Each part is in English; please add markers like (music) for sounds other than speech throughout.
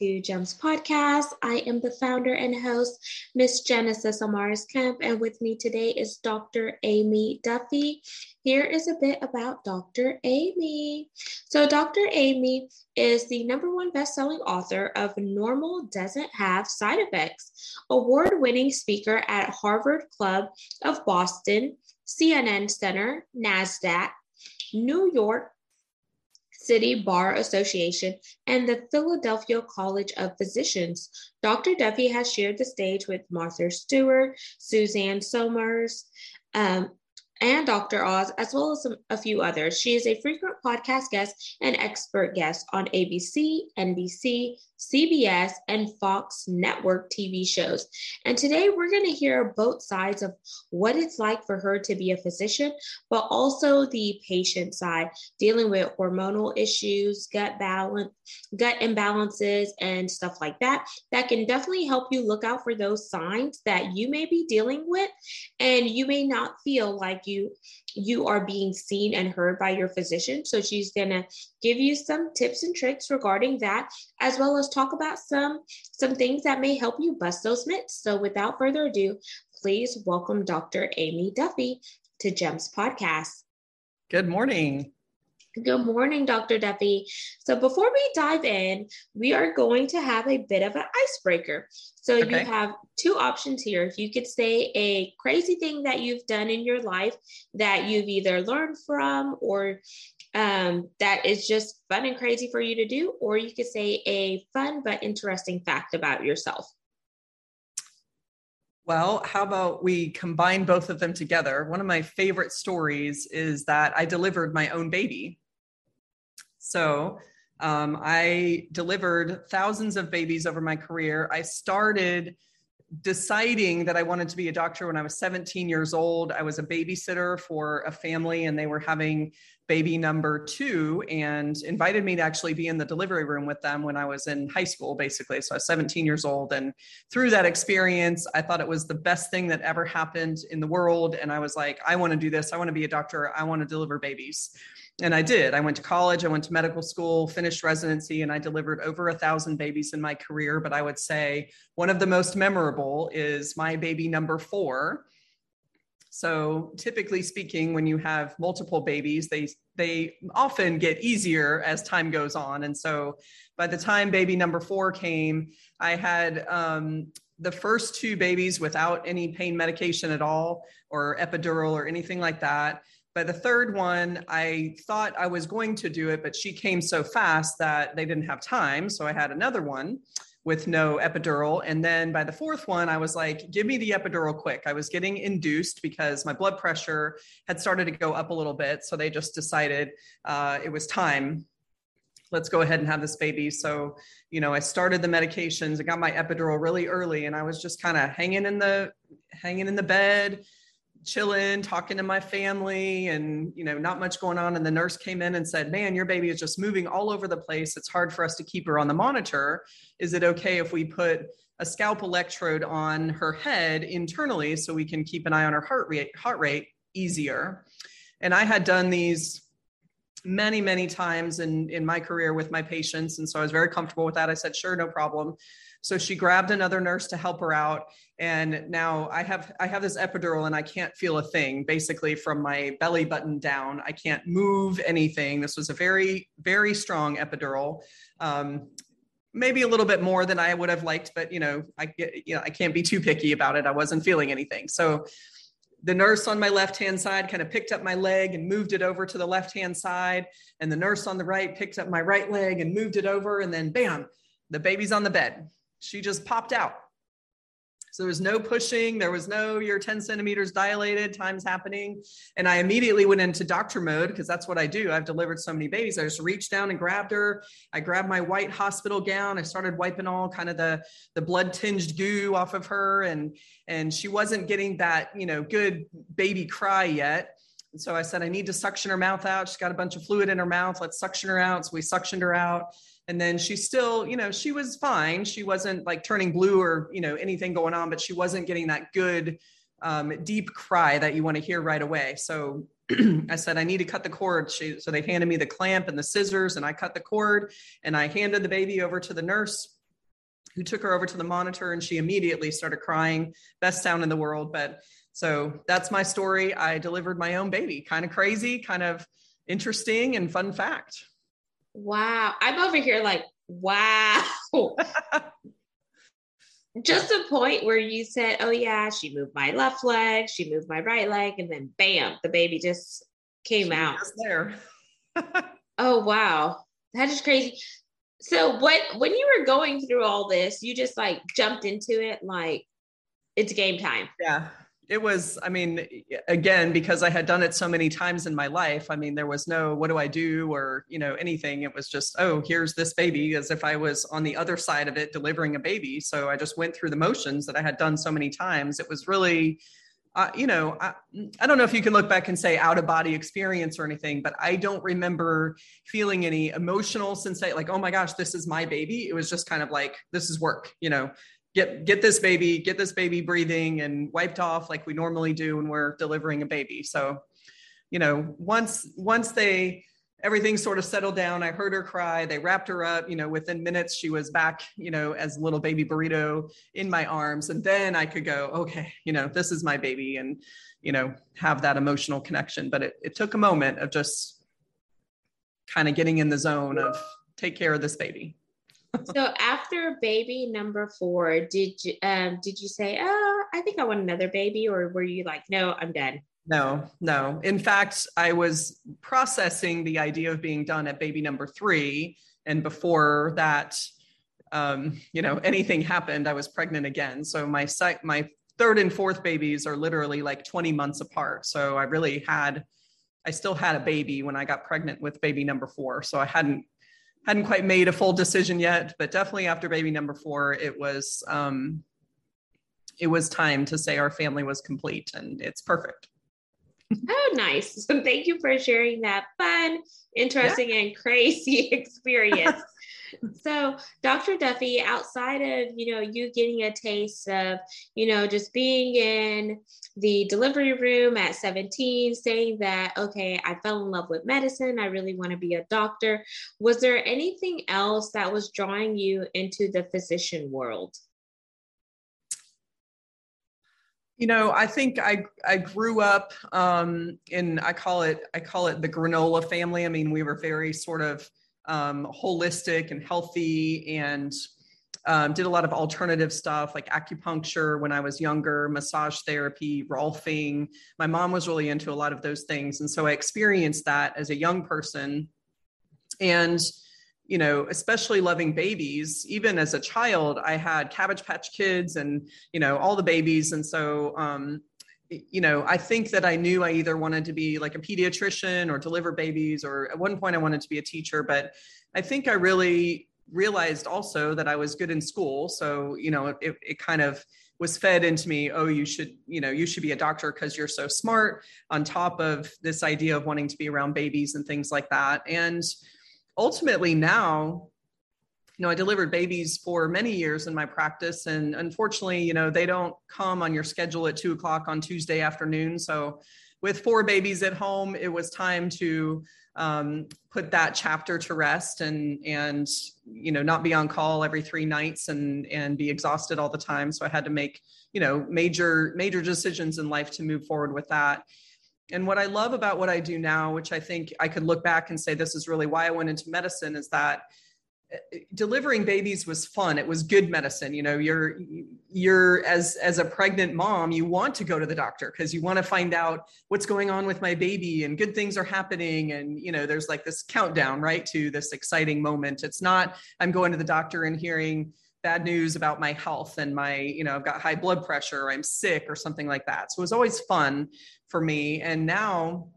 To GEMS Podcast. I am the founder and host, Miss Genesis Amaris Kemp, and with me today is Dr. Amy Duffy. Here is a bit about Dr. Amy. So, Dr. Amy is the number one best-selling author of Normal Doesn't Have Side Effects, award-winning speaker at Harvard Club of Boston, CNN Center, NASDAQ, New York City Bar Association, and the Philadelphia College of Physicians. Dr. Duffy has shared the stage with Martha Stewart, Suzanne Somers, um, and Dr. Oz, as well as a few others. She is a frequent podcast guest and expert guest on ABC, NBC, CBS, and Fox network TV shows. And today we're going to hear both sides of what it's like for her to be a physician, but also the patient side, dealing with hormonal issues, gut balance, gut imbalances, and stuff like that. That can definitely help you look out for those signs that you may be dealing with, and you may not feel like you you are being seen and heard by your physician. So she's going to give you some tips and tricks regarding that, as well as talk about some, some things that may help you bust those myths. So without further ado, please welcome Dr. Amy Duffy to GEMS Podcast. Good morning. Good morning, Dr. Duffy. So, before we dive in, we are going to have a bit of an icebreaker. So, okay. you have two options here. If you could say a crazy thing that you've done in your life that you've either learned from or um, that is just fun and crazy for you to do, or you could say a fun but interesting fact about yourself. Well, how about we combine both of them together? One of my favorite stories is that I delivered my own baby. So um, I delivered thousands of babies over my career. I started deciding that I wanted to be a doctor when I was 17 years old. I was a babysitter for a family and they were having baby number two and invited me to actually be in the delivery room with them when I was in high school, basically. So I was 17 years old. And through that experience, I thought it was the best thing that ever happened in the world. And I was like, I want to do this. I want to be a doctor. I want to deliver babies and I did. I went to college, I went to medical school, finished residency, and I delivered over a thousand babies in my career. But I would say one of the most memorable is my baby number four. So typically speaking, when you have multiple babies, they they often get easier as time goes on. And so by the time baby number four came, I had um, the first two babies without any pain medication at all, or epidural, or anything like that by the third one, I thought I was going to do it, but she came so fast that they didn't have time. So I had another one with no epidural. And then by the fourth one, I was like, give me the epidural quick. I was getting induced because my blood pressure had started to go up a little bit. So they just decided uh, it was time. Let's go ahead and have this baby. So, you know, I started the medications. I got my epidural really early, and I was just kind of hanging in the hanging in the bed, chilling, talking to my family, and you know, not much going on. And the nurse came in and said, "Man, your baby is just moving all over the place. It's hard for us to keep her on the monitor. Is it okay if we put a scalp electrode on her head internally so we can keep an eye on her heart rate, heart rate easier?" And I had done these many many times in in my career with my patients and so i was very comfortable with that i said sure no problem so she grabbed another nurse to help her out. And now I have I have this epidural and I can't feel a thing basically from my belly button down. I can't move anything. This was a very, very strong epidural. Um, maybe a little bit more than I would have liked, but you know, I get, you know, I can't be too picky about it. I wasn't feeling anything. So the nurse on my left hand side kind of picked up my leg and moved it over to the left hand side and the nurse on the right picked up my right leg and moved it over and then bam the baby's on the bed she just popped out. So there was no pushing, there was no you're 10 centimeters dilated, time's happening. And I immediately went into doctor mode because that's what I do. I've delivered so many babies. I just reached down and grabbed her. I grabbed my white hospital gown. I started wiping all kind of the, the blood tinged goo off of her. And, and she wasn't getting that, you know, good baby cry yet. And so I said, I need to suction her mouth out. She's got a bunch of fluid in her mouth. Let's suction her out. So we suctioned her out. And then she still, you know, she was fine. She wasn't like turning blue or, you know, anything going on, but she wasn't getting that good, um, deep cry that you want to hear right away. So (clears throat) I said, I need to cut the cord. She, so they handed me the clamp and the scissors, and I cut the cord and I handed the baby over to the nurse who took her over to the monitor and she immediately started crying. Best sound in the world. But so that's my story. I delivered my own baby. Kind of crazy, kind of interesting and fun fact. Wow. I'm over here like, wow. (laughs) Just a point where you said, oh, yeah, she moved my left leg, she moved my right leg, and then bam, the baby just came she out. there. (laughs) oh, wow. That is crazy. So what when you were going through all this, you just like jumped into it like it's game time. Yeah it was i mean again because i had done it so many times in my life i mean there was no what do i do? Or you know anything. It was just oh here's this baby as if i was on the other side of it delivering a baby. So i just went through the motions that i had done so many times. It was really uh, you know I, I don't know if you can look back and say out of body experience or anything but i don't remember feeling any emotional sensation like oh my gosh this is my baby. It was just kind of like this is work you know get get this baby get this baby breathing and wiped off like we normally do when we're delivering a baby. So you know once once they everything sort of settled down i heard her cry. They wrapped her up you know within minutes she was back you know as little baby burrito in my arms. And then i could go okay you know this is my baby and you know have that emotional connection. But it, it took a moment of just kind of getting in the zone of take care of this baby so after baby number four, did you um did you say, oh, I think I want another baby, or were you like, no, I'm done? No, no. In fact, I was processing the idea of being done at baby number three, and before that, um, you know, anything happened, I was pregnant again. So my sec- my third and fourth babies are literally like 20 months apart. So I really had, I still had a baby when I got pregnant with baby number four. So I hadn't hadn't quite made a full decision yet, but definitely after baby number four, it was um, it was time to say our family was complete, and it's perfect. oh, nice! So thank you for sharing that fun, interesting, yeah. and crazy (laughs) experience. So dr duffy outside of you know you getting a taste of you know just being in the delivery room at 17 saying that okay i fell in love with medicine i really want to be a doctor was there anything else that was drawing you into the physician world? You know i think i i grew up um in i call it i call it the granola family. I mean we were very sort of um, holistic and healthy and um, did a lot of alternative stuff like acupuncture when I was younger, massage therapy, rolfing. My mom was really into a lot of those things. And so I experienced that as a young person. And, you know, especially loving babies, even as a child, I had Cabbage Patch Kids and, you know, all the babies. And so, um, you know, I think that I knew I either wanted to be like a pediatrician or deliver babies, or at one point I wanted to be a teacher. But I think I really realized also that I was good in school. So, you know, it, it kind of was fed into me, oh, you should, you know, you should be a doctor because you're so smart, on top of this idea of wanting to be around babies and things like that. And ultimately now, you know, I delivered babies for many years in my practice, and unfortunately, you know, they don't come on your schedule at two o'clock on Tuesday afternoon. So, with four babies at home, it was time to um, put that chapter to rest and and you know not be on call every three nights and and be exhausted all the time. So I had to make you know major major decisions in life to move forward with that. And what I love about what I do now, which I think I could look back and say this is really why I went into medicine, is that delivering babies was fun. It was good medicine. You know you're you're as as a pregnant mom you want to go to the doctor because you want to find out what's going on with my baby and good things are happening. And you know there's like this countdown right to this exciting moment. It's not i'm going to the doctor and hearing bad news about my health and my you know i've got high blood pressure or i'm sick or something like that. So it was always fun for me. And now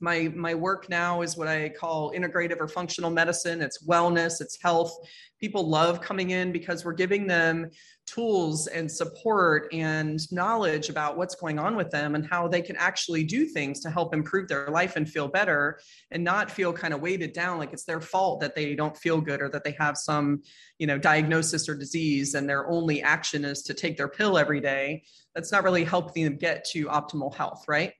my my work now is what i call integrative or functional medicine. It's wellness it's health. People love coming in because we're giving them tools and support and knowledge about what's going on with them and how they can actually do things to help improve their life and feel better and not feel kind of weighted down like it's their fault that they don't feel good or that they have some you know diagnosis or disease and their only action is to take their pill every day. That's not really helping them get to optimal health right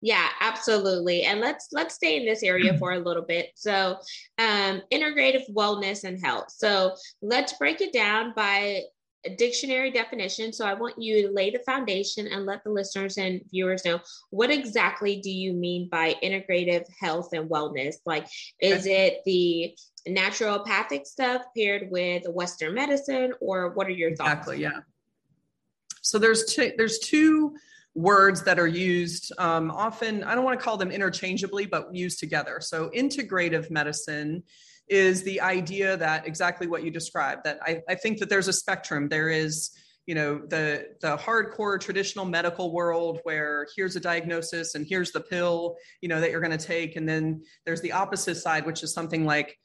yeah, absolutely. And let's let's stay in this area for a little bit. So, um, integrative wellness and health. So let's break it down by a dictionary definition. So I want you to lay the foundation and let the listeners and viewers know what exactly do you mean by integrative health and wellness? Like, is it the naturopathic stuff paired with Western medicine, or what are your thoughts? Exactly. Yeah. So there's two. There's two words that are used um, often, I don't want to call them interchangeably, but used together. So, integrative medicine is the idea that exactly what you described, that I, I think that there's a spectrum. There is you know the the hardcore traditional medical world where here's a diagnosis and here's the pill you know that you're going to take and then there's the opposite side which is something like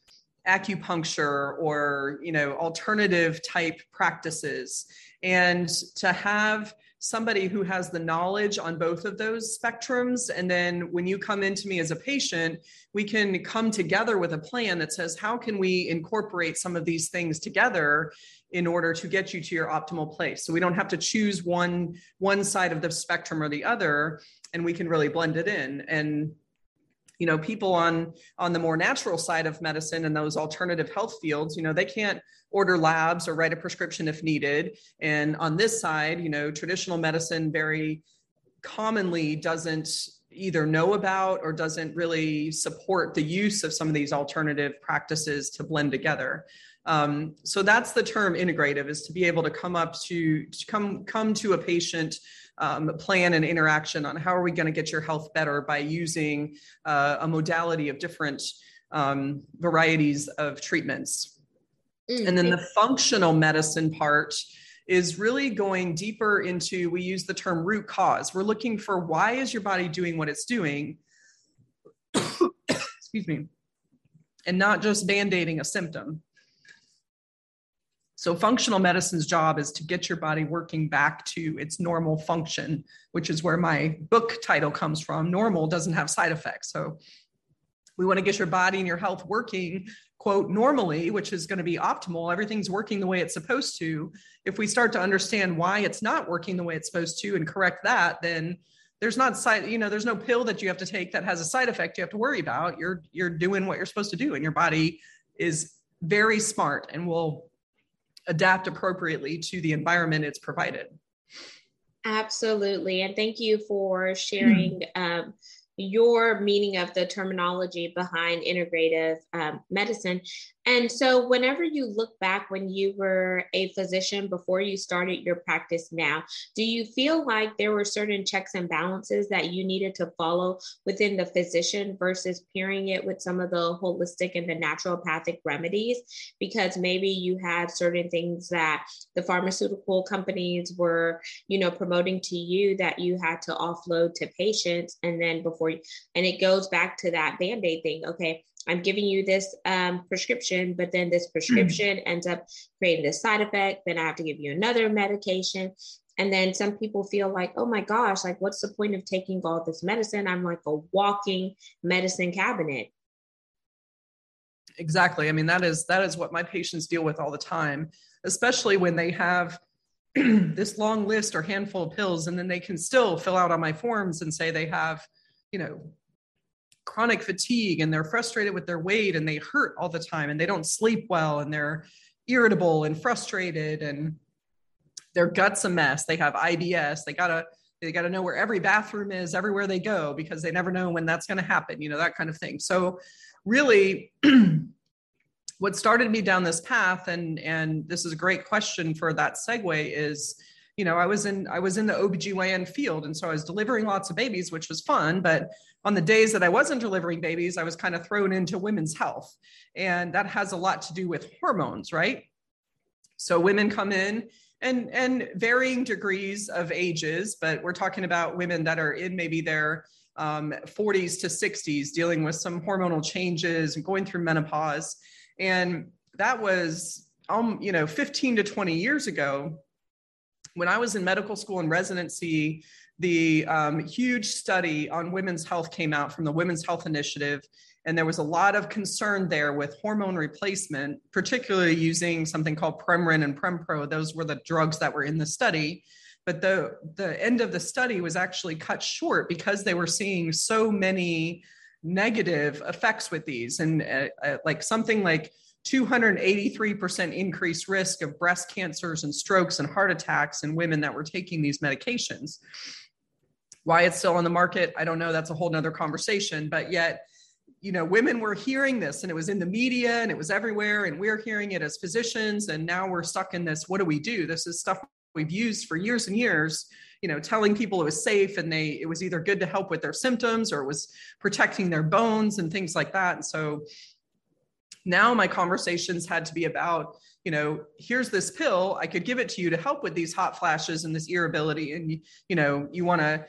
acupuncture or you know alternative type practices and to have somebody who has the knowledge on both of those spectrums. And then when you come into me as a patient, we can come together with a plan that says, how can we incorporate some of these things together in order to get you to your optimal place? So we don't have to choose one, one side of the spectrum or the other, and we can really blend it in. And you know people on on the more natural side of medicine and those alternative health fields you know they can't order labs or write a prescription if needed. And on this side you know traditional medicine very commonly doesn't either know about or doesn't really support the use of some of these alternative practices to blend together. Um, so that's the term integrative is to be able to come up to, to come come to a patient um, plan and interaction on how are we going to get your health better by using uh, a modality of different um, varieties of treatments. Mm-hmm. And then the functional medicine part is really going deeper into we use the term root cause. We're looking for why is your body doing what it's doing? (coughs) Excuse me. And not just band-aiding a symptom. So, functional medicine's job is to get your body working back to its normal function, which is where my book title comes from. Normal doesn't have side effects. So, we want to get your body and your health working, quote, normally, which is going to be optimal. Everything's working the way it's supposed to. If we start to understand why it's not working the way it's supposed to and correct that, then there's not side you know there's no pill that you have to take that has a side effect you have to worry about you're you're doing what you're supposed to do and your body is very smart and will adapt appropriately to the environment it's provided. Absolutely. And thank you for sharing um, your meaning of the terminology behind integrative um, medicine. And so, whenever you look back when you were a physician before you started your practice now, do you feel like there were certain checks and balances that you needed to follow within the physician versus pairing it with some of the holistic and the naturopathic remedies? Because maybe you had certain things that the pharmaceutical companies were, you know, promoting to you that you had to offload to patients. And then before, you, and it goes back to that band aid thing. Okay I'm giving you this um, prescription, but then this prescription mm. ends up creating this side effect. Then I have to give you another medication. And then some people feel like, oh my gosh, like what's the point of taking all this medicine? I'm like a walking medicine cabinet. Exactly. I mean, that is that is what my patients deal with all the time, especially when they have (clears throat) this long list or handful of pills, and then they can still fill out on my forms and say they have, you know, chronic fatigue and they're frustrated with their weight and they hurt all the time and they don't sleep well and they're irritable and frustrated and their guts a mess. They have ibs they gotta they gotta know where every bathroom is everywhere they go because they never know when that's going to happen you know that kind of thing. So really (clears throat) what started me down this path and and this is a great question for that segue is you know i was in i was in the obgyn field and so i was delivering lots of babies which was fun but on the days that I wasn't delivering babies, I was kind of thrown into women's health. And that has a lot to do with hormones, right? So women come in and and varying degrees of ages, but we're talking about women that are in maybe their um, 40s to 60s, dealing with some hormonal changes and going through menopause. And that was, um, you know, 15 to 20 years ago. When I was in medical school and residency, the um, huge study on women's health came out from the Women's Health Initiative. And there was a lot of concern there with hormone replacement, particularly using something called Premarin and Prempro. Those were the drugs that were in the study. But the, the end of the study was actually cut short because they were seeing so many negative effects with these. And uh, uh, like something like 283% increased risk of breast cancers and strokes and heart attacks in women that were taking these medications. Why it's still on the market, I don't know. That's a whole nother conversation. But yet, you know, women were hearing this and it was in the media and it was everywhere, and we're hearing it as physicians. And now we're stuck in this what do we do? This is stuff we've used for years and years you know telling people it was safe and they it was either good to help with their symptoms or it was protecting their bones and things like that and so now my conversations had to be about you know here's this pill i could give it to you to help with these hot flashes and this irritability and you know you want to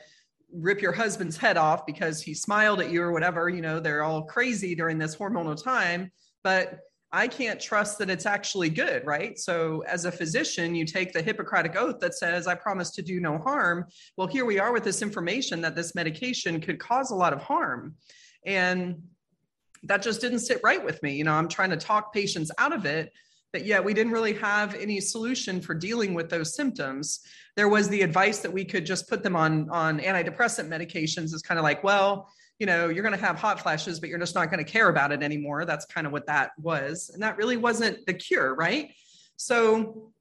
rip your husband's head off because he smiled at you or whatever you know they're all crazy during this hormonal time but I can't trust that it's actually good, right? So, as a physician, you take the Hippocratic oath that says, I promise to do no harm. Well, here we are with this information that this medication could cause a lot of harm. And that just didn't sit right with me. You know, I'm trying to talk patients out of it, but yet we didn't really have any solution for dealing with those symptoms. There was the advice that we could just put them on on antidepressant medications. It's kind of like, well, you know, you're going to have hot flashes, but you're just not going to care about it anymore. That's kind of what that was. And that really wasn't the cure, right? So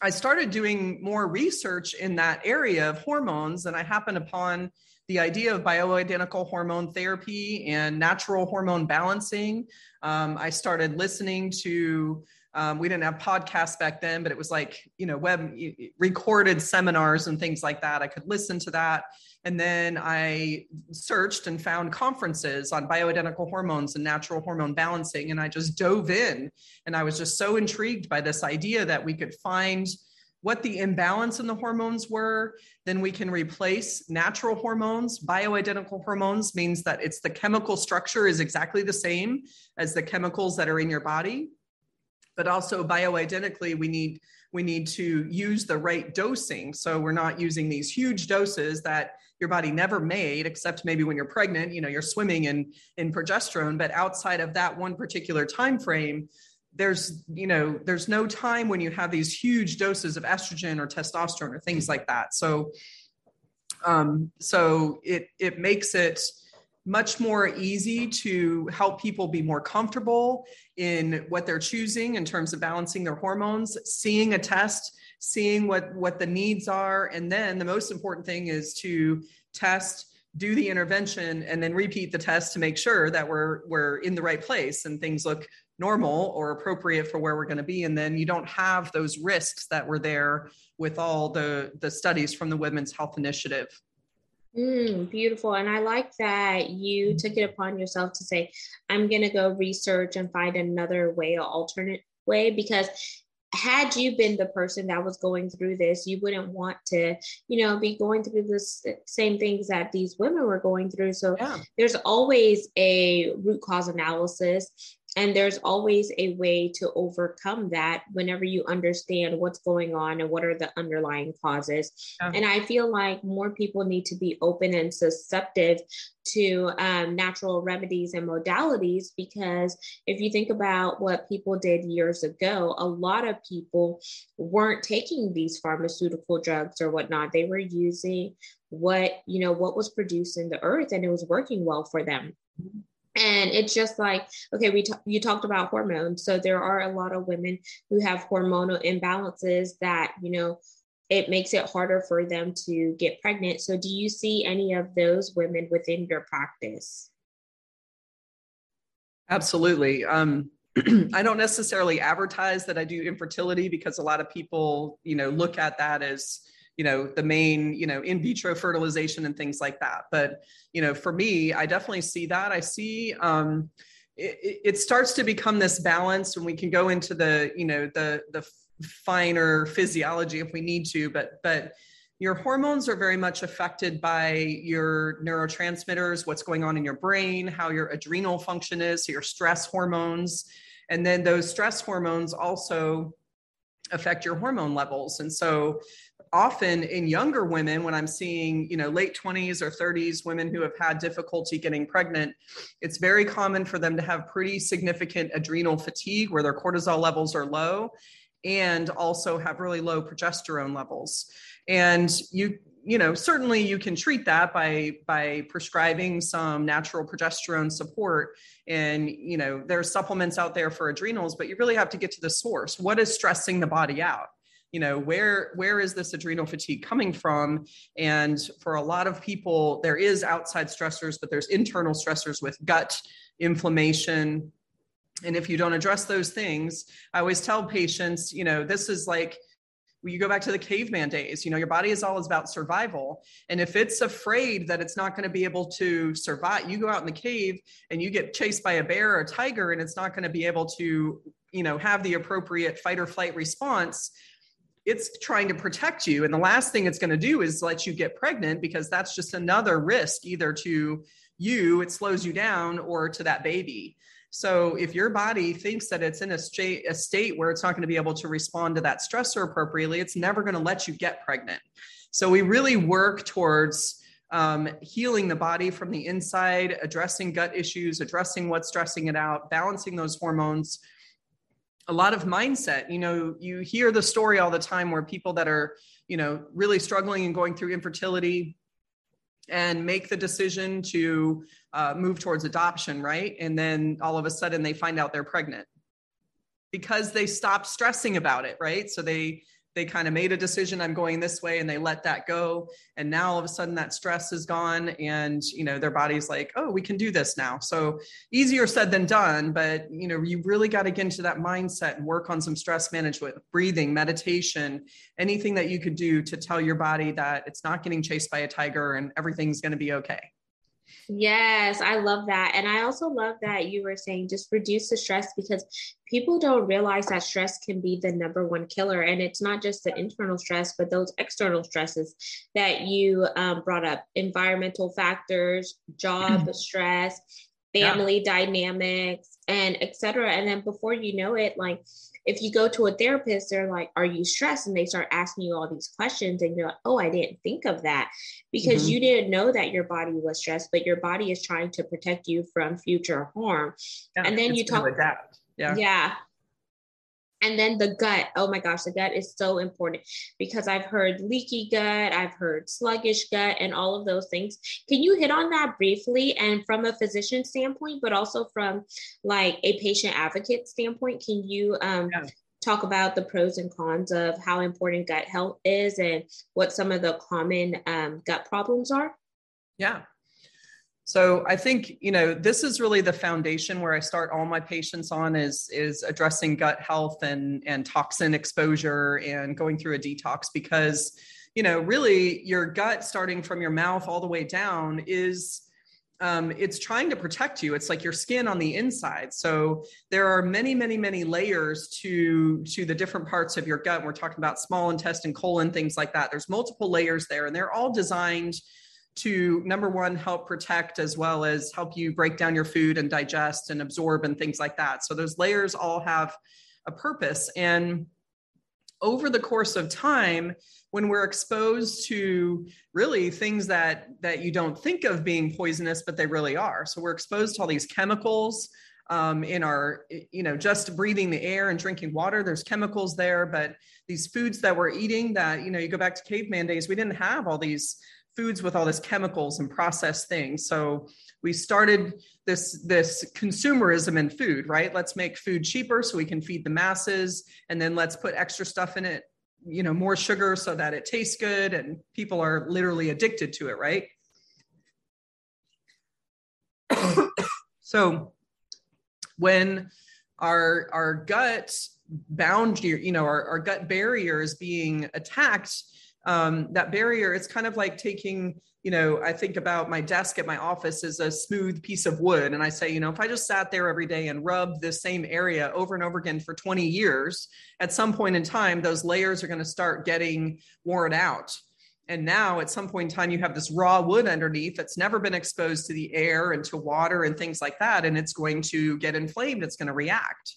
I started doing more research in that area of hormones, and I happened upon the idea of bioidentical hormone therapy and natural hormone balancing. Um, I started listening to, um, we didn't have podcasts back then, but it was like, you know, web recorded seminars and things like that. I could listen to that. And then I searched and found conferences on bioidentical hormones and natural hormone balancing. And I just dove in. And I was just so intrigued by this idea that we could find what the imbalance in the hormones were. Then we can replace natural hormones. Bioidentical hormones means that it's the chemical structure is exactly the same as the chemicals that are in your body. But also bioidentically, we need we need to use the right dosing. So we're not using these huge doses that your body never made, except maybe when you're pregnant, you know, you're swimming in in progesterone. But outside of that one particular time frame, there's you know there's no time when you have these huge doses of estrogen or testosterone or things like that so um, so it it makes it much more easy to help people be more comfortable in what they're choosing in terms of balancing their hormones seeing a test seeing what what the needs are and then the most important thing is to test do the intervention and then repeat the test to make sure that we're we're in the right place and things look normal or appropriate for where we're going to be. And then you don't have those risks that were there with all the the studies from the women's health initiative mm, beautiful and i like that you took it upon yourself to say i'm going to go research and find another way an alternate way because had you been the person that was going through this, you wouldn't want to, you know, be going through the same things that these women were going through. So yeah. there's always a root cause analysis and there's always a way to overcome that whenever you understand what's going on and what are the underlying causes. Yeah. And I feel like more people need to be open and susceptible to um, natural remedies and modalities because if you think about what people did years ago, a lot of people weren't taking these pharmaceutical drugs or whatnot. They were using what, you know, what was produced in the earth and it was working well for them. Mm-hmm and it's just like okay we t- you talked about hormones. So there are a lot of women who have hormonal imbalances that you know it makes it harder for them to get pregnant. So do you see any of those women within your practice? Absolutely. Um, (clears throat) i don't necessarily advertise that i do infertility because a lot of people you know look at that as you know the main you know in vitro fertilization and things like that but you know for me i definitely see that i see um it, it starts to become this balance and we can go into the you know the the finer physiology if we need to but but your hormones are very much affected by your neurotransmitters, what's going on in your brain, how your adrenal function is, so your stress hormones. And then those stress hormones also affect your hormone levels. And so often in younger women when i'm seeing you know late 20s or 30s women who have had difficulty getting pregnant it's very common for them to have pretty significant adrenal fatigue where their cortisol levels are low and also have really low progesterone levels. And you you know certainly you can treat that by by prescribing some natural progesterone support and you know there's supplements out there for adrenals but you really have to get to the source. What is stressing the body out you know where where is this adrenal fatigue coming from? And for a lot of people there is outside stressors but there's internal stressors with gut inflammation. And if you don't address those things i always tell patients you know this is like you go back to the caveman days you know your body is always about survival. And if it's afraid that it's not going to be able to survive you go out in the cave and you get chased by a bear or a tiger and it's not going to be able to you know have the appropriate fight or flight response it's trying to protect you and the last thing it's going to do is let you get pregnant because that's just another risk either to you it slows you down or to that baby so if your body thinks that it's in a state, a state where it's not going to be able to respond to that stressor appropriately, it's never going to let you get pregnant. So we really work towards um, healing the body from the inside, addressing gut issues, addressing what's stressing it out, balancing those hormones. A lot of mindset. You know, you hear the story all the time where people that are, you know, really struggling and going through infertility and make the decision to uh, move towards adoption, right? And then all of a sudden they find out they're pregnant because they stopped stressing about it, right? So they they kind of made a decision i'm going this way and they let that go. And now all of a sudden that stress is gone and you know their body's like oh we can do this now. So easier said than done but you know you really got to get into that mindset and work on some stress management breathing meditation anything that you could do to tell your body that it's not getting chased by a tiger and everything's going to be okay Yes, I love that. And I also love that you were saying just reduce the stress because people don't realize that stress can be the number one killer. And it's not just the internal stress, but those external stresses that you um, brought up environmental factors, job mm-hmm. stress, family yeah. dynamics, and etc. And then before you know it, like if you go to a therapist, they're like, Are you stressed? And they start asking you all these questions, and you're like, Oh, I didn't think of that because mm-hmm. you didn't know that your body was stressed, but your body is trying to protect you from future harm. Yeah, and then you talk about that. Yeah. Yeah. And then the gut. Oh my gosh, the gut is so important because I've heard leaky gut, I've heard sluggish gut, and all of those things. Can you hit on that briefly and from a physician standpoint, but also from like a patient advocate standpoint? Can you um, yeah. talk about the pros and cons of how important gut health is and what some of the common um, gut problems are? Yeah, so I think you know this is really the foundation where I start all my patients on is is addressing gut health and and toxin exposure and going through a detox because you know really your gut starting from your mouth all the way down is um, it's trying to protect you. It's like your skin on the inside. So there are many many many layers to to the different parts of your gut. We're talking about small intestine colon things like that. There's multiple layers there and they're all designed to number one help protect as well as help you break down your food and digest and absorb and things like that. So those layers all have a purpose. And over the course of time when we're exposed to really things that that you don't think of being poisonous but they really are. So we're exposed to all these chemicals um, in our you know just breathing the air and drinking water there's chemicals there but these foods that we're eating that you know you go back to caveman days we didn't have all these foods with all this chemicals and processed things. So we started this this consumerism in food, right? Let's make food cheaper so we can feed the masses, and then let's put extra stuff in it, you know, more sugar so that it tastes good, and people are literally addicted to it, right? (coughs) so when our our gut boundary, you know, our, our gut barrier is being attacked um, that barrier it's kind of like taking you know i think about my desk at my office as a smooth piece of wood. And i say you know if i just sat there every day and rubbed the same area over and over again for 20 years at some point in time those layers are going to start getting worn out. And now at some point in time you have this raw wood underneath that's never been exposed to the air and to water and things like that and it's going to get inflamed it's going to react.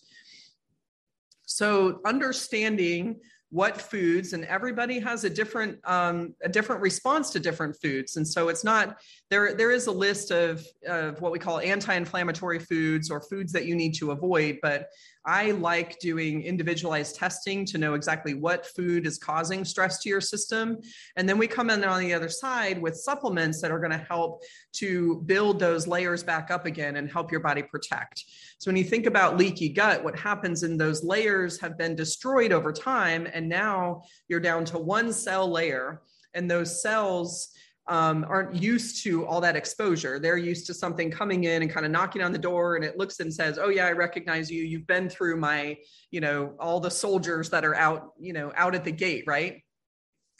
So understanding what foods and everybody has a different um, a different response to different foods. And so it's not there there is a list of of what we call anti-inflammatory foods or foods that you need to avoid but I like doing individualized testing to know exactly what food is causing stress to your system. And then we come in on the other side with supplements that are going to help to build those layers back up again and help your body protect. So when you think about leaky gut, what happens in those layers have been destroyed over time. And now you're down to one cell layer. And those cells um, aren't used to all that exposure. They're used to something coming in and kind of knocking on the door, and it looks and says, "Oh yeah, I recognize you. You've been through my, you know, all the soldiers that are out, you know, out at the gate, right?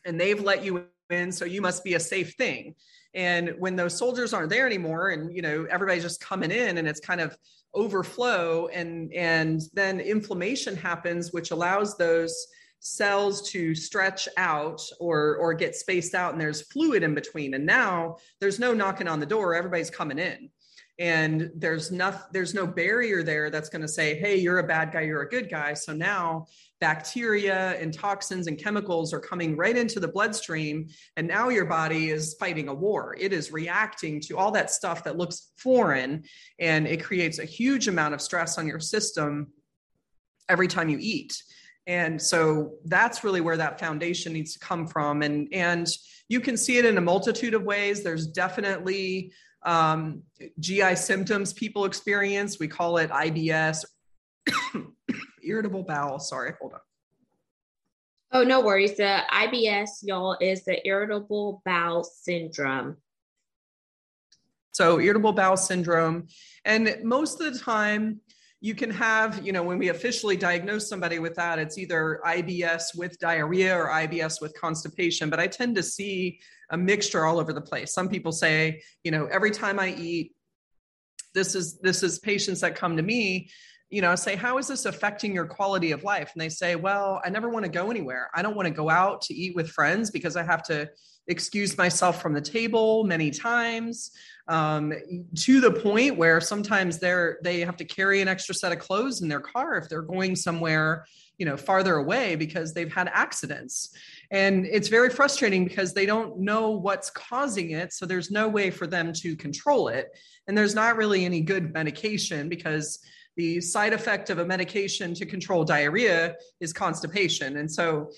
And they've let you in, so you must be a safe thing." And when those soldiers aren't there anymore, and you know everybody's just coming in, and it's kind of overflow, and and then inflammation happens, which allows those cells to stretch out or or get spaced out and there's fluid in between. And now there's no knocking on the door. Everybody's coming in. And there's no there's no barrier there that's going to say hey you're a bad guy you're a good guy. So now bacteria and toxins and chemicals are coming right into the bloodstream. And now your body is fighting a war. It is reacting to all that stuff that looks foreign. And it creates a huge amount of stress on your system every time you eat and so that's really where that foundation needs to come from. And and you can see it in a multitude of ways. There's definitely um, gi symptoms people experience. We call it ibs (coughs) irritable bowel. Sorry hold on. Oh no worries. The ibs y'all is the irritable bowel syndrome. So irritable bowel syndrome. And most of the time you can have, you know, when we officially diagnose somebody with that, it's either IBS with diarrhea or IBS with constipation. But I tend to see a mixture all over the place. Some people say, you know, every time I eat, this is this is patients that come to me you know say how is this affecting your quality of life and they say well i never want to go anywhere i don't want to go out to eat with friends because i have to excuse myself from the table many times um, to the point where sometimes they're they have to carry an extra set of clothes in their car if they're going somewhere you know farther away because they've had accidents. And it's very frustrating because they don't know what's causing it so there's no way for them to control it. And there's not really any good medication because the side effect of a medication to control diarrhea is constipation. And so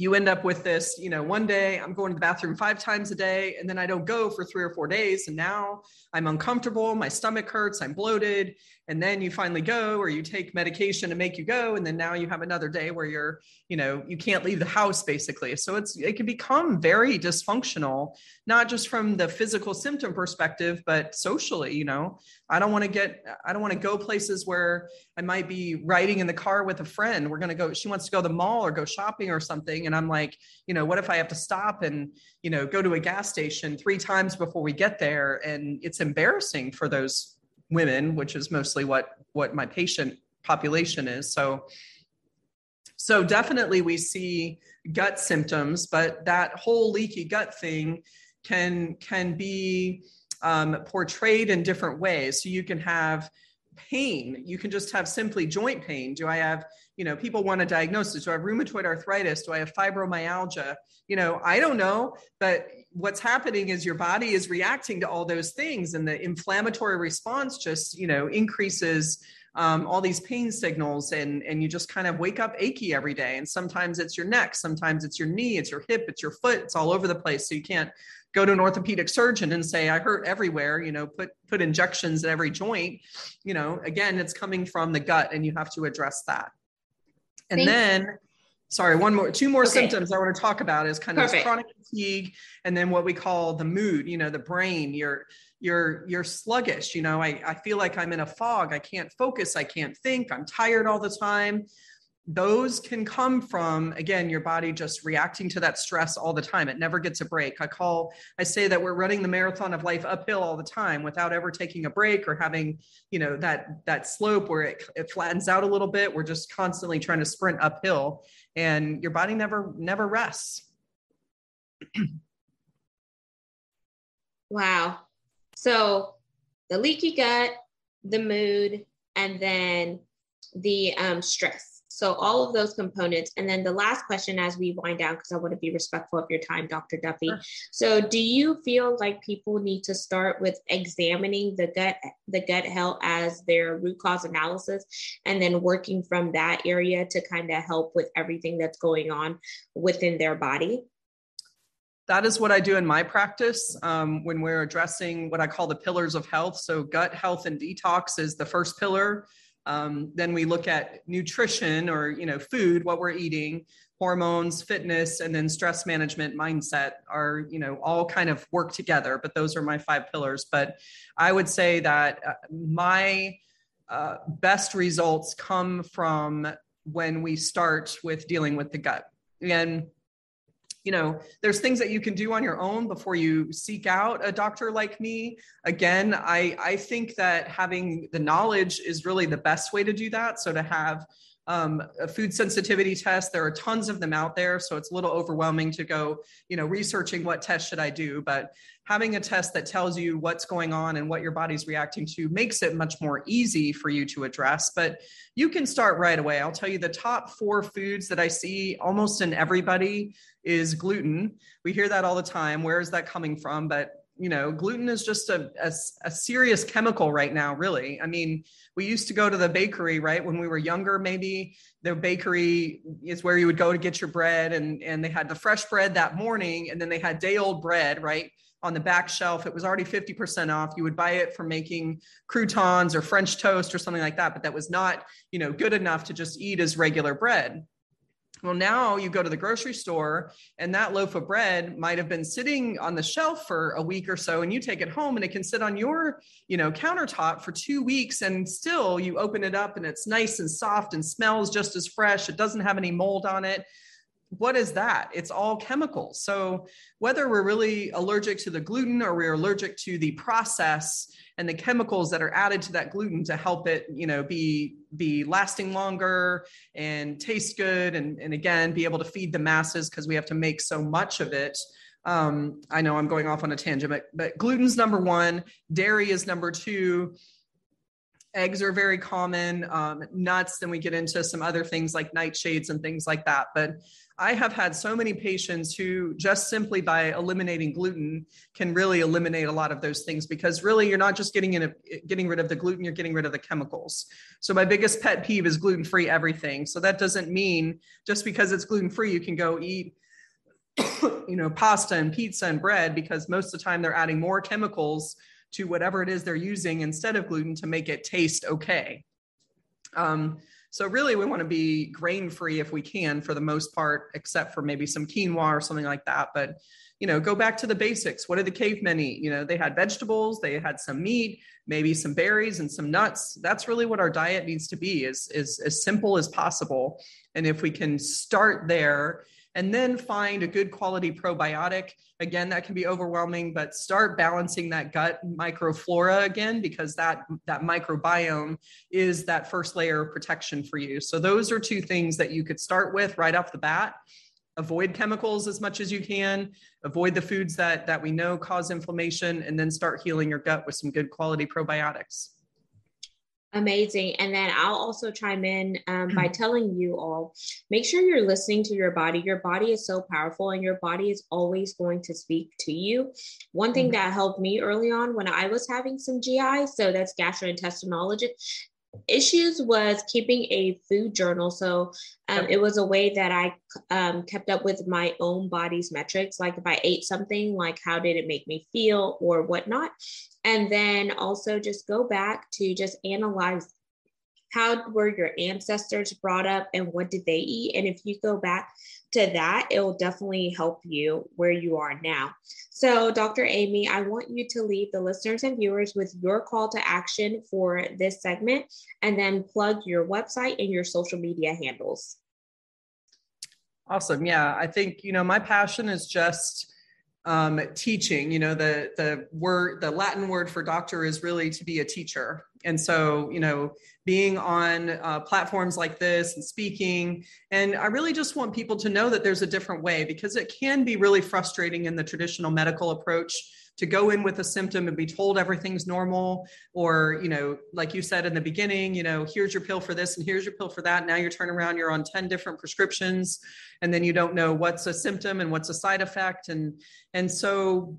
you end up with this, you know, one day I'm going to the bathroom five times a day and then I don't go for three or four days. And now I'm uncomfortable, my stomach hurts, I'm bloated. And then you finally go or you take medication to make you go. And then now you have another day where you're, you know, you can't leave the house basically. So it's, it can become very dysfunctional, not just from the physical symptom perspective, but socially, you know, I don't want to get, I don't want to go places where I might be riding in the car with a friend. We're going to go, she wants to go to the mall or go shopping or something. And I'm like, you know, what if I have to stop and, you know, go to a gas station three times before we get there? And it's embarrassing for those women, which is mostly what, what my patient population is. So, so definitely we see gut symptoms, but that whole leaky gut thing can, can be, um, portrayed in different ways. So you can have pain. You can just have simply joint pain. Do I have, you know, people want a diagnosis. Do I have rheumatoid arthritis? Do I have fibromyalgia? You know, I don't know, but what's happening is your body is reacting to all those things and the inflammatory response just, you know, increases um, all these pain signals and and you just kind of wake up achy every day and sometimes it's your neck sometimes it's your knee it's your hip it's your foot it's all over the place so you can't go to an orthopedic surgeon and say i hurt everywhere you know put put injections at every joint you know again it's coming from the gut and you have to address that. And Thanks. then sorry one more two more okay. symptoms i want to talk about is kind of chronic fatigue and then what we call the mood you know the brain. You're you're you're sluggish you know I, I feel like i'm in a fog. I can't focus. I can't think. I'm tired all the time those can come from again your body just reacting to that stress all the time it never gets a break i call i say that we're running the marathon of life uphill all the time without ever taking a break or having you know that that slope where it, it flattens out a little bit we're just constantly trying to sprint uphill and your body never never rests wow. So the leaky gut, the mood, and then the um, stress. So all of those components. And then the last question as we wind down, because I want to be respectful of your time, Dr. Duffy. Sure. So do you feel like people need to start with examining the gut, the gut health as their root cause analysis, and then working from that area to kind of help with everything that's going on within their body? that is what I do in my practice um, when we're addressing what I call the pillars of health. So, gut health and detox is the first pillar. Um, then we look at nutrition or you know food, what we're eating, hormones, fitness, and then stress management, mindset are you know all kind of work together. But those are my five pillars. But I would say that uh, my uh, best results come from when we start with dealing with the gut. And you know there's things that you can do on your own before you seek out a doctor like me. Again i i think that having the knowledge is really the best way to do that. So to have um, a food sensitivity test. There are tons of them out there, so it's a little overwhelming to go, you know, researching what test should I do. But having a test that tells you what's going on and what your body's reacting to makes it much more easy for you to address. But you can start right away. I'll tell you the top four foods that I see almost in everybody is gluten. We hear that all the time. Where is that coming from? But you know, gluten is just a, a, a, serious chemical right now, really. I mean, we used to go to the bakery, right? When we were younger, maybe the bakery is where you would go to get your bread and, and they had the fresh bread that morning and then they had day old bread, right? On the back shelf, it was already 50% off. You would buy it for making croutons or French toast or something like that, but that was not, you know, good enough to just eat as regular bread. Well, now you go to the grocery store and that loaf of bread might have been sitting on the shelf for a week or so and you take it home and it can sit on your, you know, countertop for 2 weeks and still you open it up and it's nice and soft and smells just as fresh. It doesn't have any mold on it what is that? It's all chemicals. So whether we're really allergic to the gluten or we're allergic to the process and the chemicals that are added to that gluten to help it, you know, be be lasting longer and taste good and, and again be able to feed the masses because we have to make so much of it. Um, I know I'm going off on a tangent, but, but gluten's number one, dairy is number two eggs are very common um, nuts then we get into some other things like nightshades and things like that but I have had so many patients who just simply by eliminating gluten can really eliminate a lot of those things because really you're not just getting in a, getting rid of the gluten, you're getting rid of the chemicals. So my biggest pet peeve is gluten-free everything. So that doesn't mean just because it's gluten-free you can go eat (coughs) you know pasta and pizza and bread because most of the time they're adding more chemicals to whatever it is they're using instead of gluten to make it taste okay. Um, so really, we want to be grain free if we can, for the most part, except for maybe some quinoa or something like that. But you know, go back to the basics. What did the cavemen eat? You know, they had vegetables, they had some meat, maybe some berries and some nuts. That's really what our diet needs to be is, is as simple as possible. And if we can start there and then find a good quality probiotic. Again, that can be overwhelming, but start balancing that gut microflora again because that that microbiome is that first layer of protection for you. So those are two things that you could start with right off the bat. Avoid chemicals as much as you can. Avoid the foods that that we know cause inflammation, and then start healing your gut with some good quality probiotics. Amazing. And then I'll also chime in um, by telling you all make sure you're listening to your body. Your body is so powerful and your body is always going to speak to you. One thing mm-hmm. that helped me early on when I was having some GI, so that's gastrointestinal issues was keeping a food journal. So um, it was a way that I um, kept up with my own body's metrics. Like if I ate something, like how did it make me feel or whatnot. And then also just go back to just analyze how were your ancestors brought up and what did they eat? And if you go back to that, it will definitely help you where you are now. So, Dr. Aimee, I want you to leave the listeners and viewers with your call to action for this segment and then plug your website and your social media handles. Awesome. Yeah, I think, you know, my passion is just um, teaching. You know, the the word, the Latin word for doctor is really to be a teacher. And so, you know, being on uh, platforms like this and speaking, and I really just want people to know that there's a different way because it can be really frustrating in the traditional medical approach to go in with a symptom and be told everything's normal or you know like you said in the beginning you know here's your pill for this and here's your pill for that. Now you're turning around you're on 10 different prescriptions and then you don't know what's a symptom and what's a side effect. And and so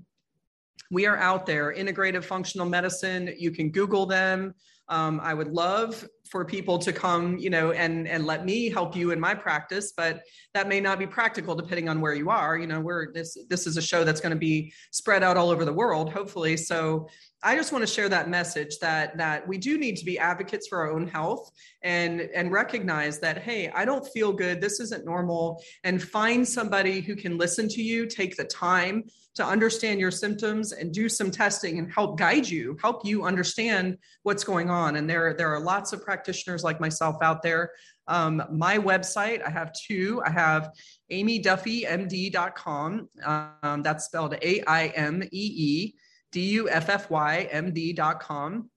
we are out there integrative functional medicine. You can google them. Um, i would love for people to come you know and and let me help you in my practice but that may not be practical depending on where you are you know we're this this is a show that's going to be spread out all over the world hopefully so I just want to share that message that that we do need to be advocates for our own health and and recognize that hey, I don't feel good, this isn't normal and find somebody who can listen to you, take the time to understand your symptoms and do some testing and help guide you, help you understand what's going on. And there there are lots of practitioners like myself out there. Um, my website, I have two. I have aimeeduffymd.com. Um, that's spelled A I M E E D-U-F-F-Y-M-D.com.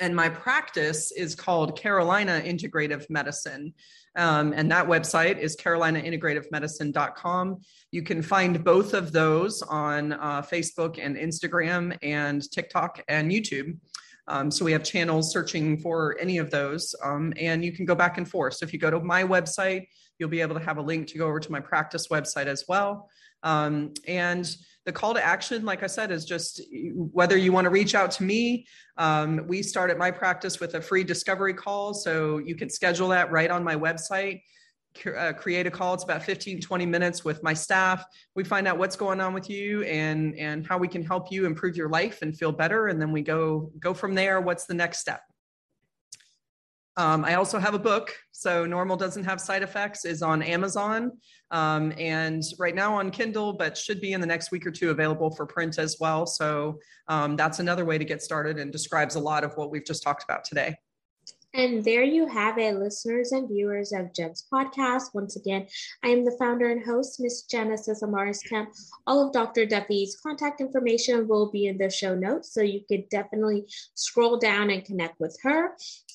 And my practice is called Carolina Integrative Medicine. Um, and that website is carolinaintegrativemedicine.com. You can find both of those on uh, Facebook and Instagram and TikTok and YouTube. Um, so we have channels searching for any of those, um, and you can go back and forth. So if you go to my website, you'll be able to have a link to go over to my practice website as well. Um, and the call to action, like I said, is just whether you want to reach out to me. Um, we start at my practice with a free discovery call. So you can schedule that right on my website. Uh, create a call. It's about 15, 20 minutes with my staff. We find out what's going on with you and, and how we can help you improve your life and feel better. And then we go, go from there. What's the next step? Um, I also have a book. So Normal Doesn't Have Side Effects is on Amazon um, and right now on Kindle, but should be in the next week or two available for print as well. So um, that's another way to get started and describes a lot of what we've just talked about today. And there you have it, listeners and viewers of Gems Podcast. Once again, I am the founder and host, Miss Genesis Amaris Kemp. All of Dr. Duffy's contact information will be in the show notes, so you could definitely scroll down and connect with her.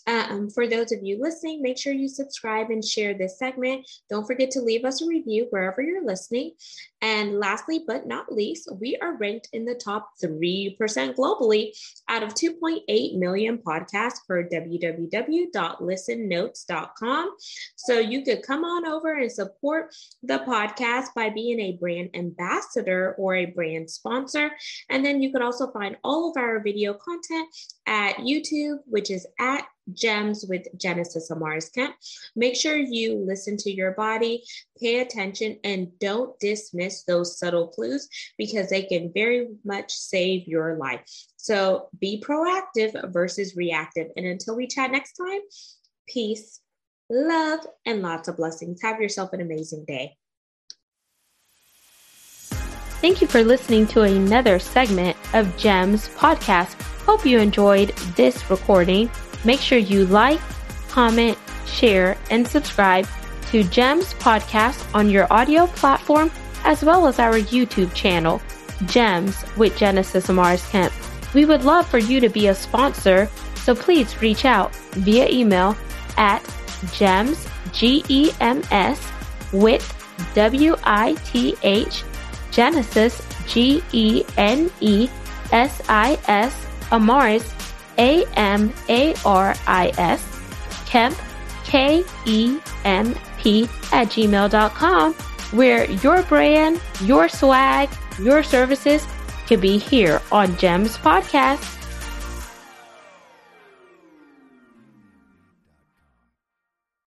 Um, for those of you listening, make sure you subscribe and share this segment. Don't forget to leave us a review wherever you're listening. And lastly, but not least, we are ranked in the top 3% globally out of 2.8 million podcasts per www.listennotes.com. So you could come on over and support the podcast by being a brand ambassador or a brand sponsor. And then you could also find all of our video content at YouTube, which is at Gems with Genesis Amaris Kemp. Make sure you listen to your body, pay attention, and don't dismiss those subtle clues because they can very much save your life. So be proactive versus reactive. And until we chat next time, peace, love, and lots of blessings. Have yourself an amazing day. Thank you for listening to another segment of GEMS podcast. Hope you enjoyed this recording. Make sure you like, comment, share, and subscribe to GEMS podcast on your audio platform as well as our YouTube channel, GEMS with Genesis Amaris Kemp. We would love for you to be a sponsor, so please reach out via email at GEMS, G-E-M-S, with W-I-T-H, Genesis, G-E-N-E-S-I-S, Amaris, a M A R I S, Kemp, K E M P, at gmail.com, where your brand, your swag, your services could be here on GEMS Podcast.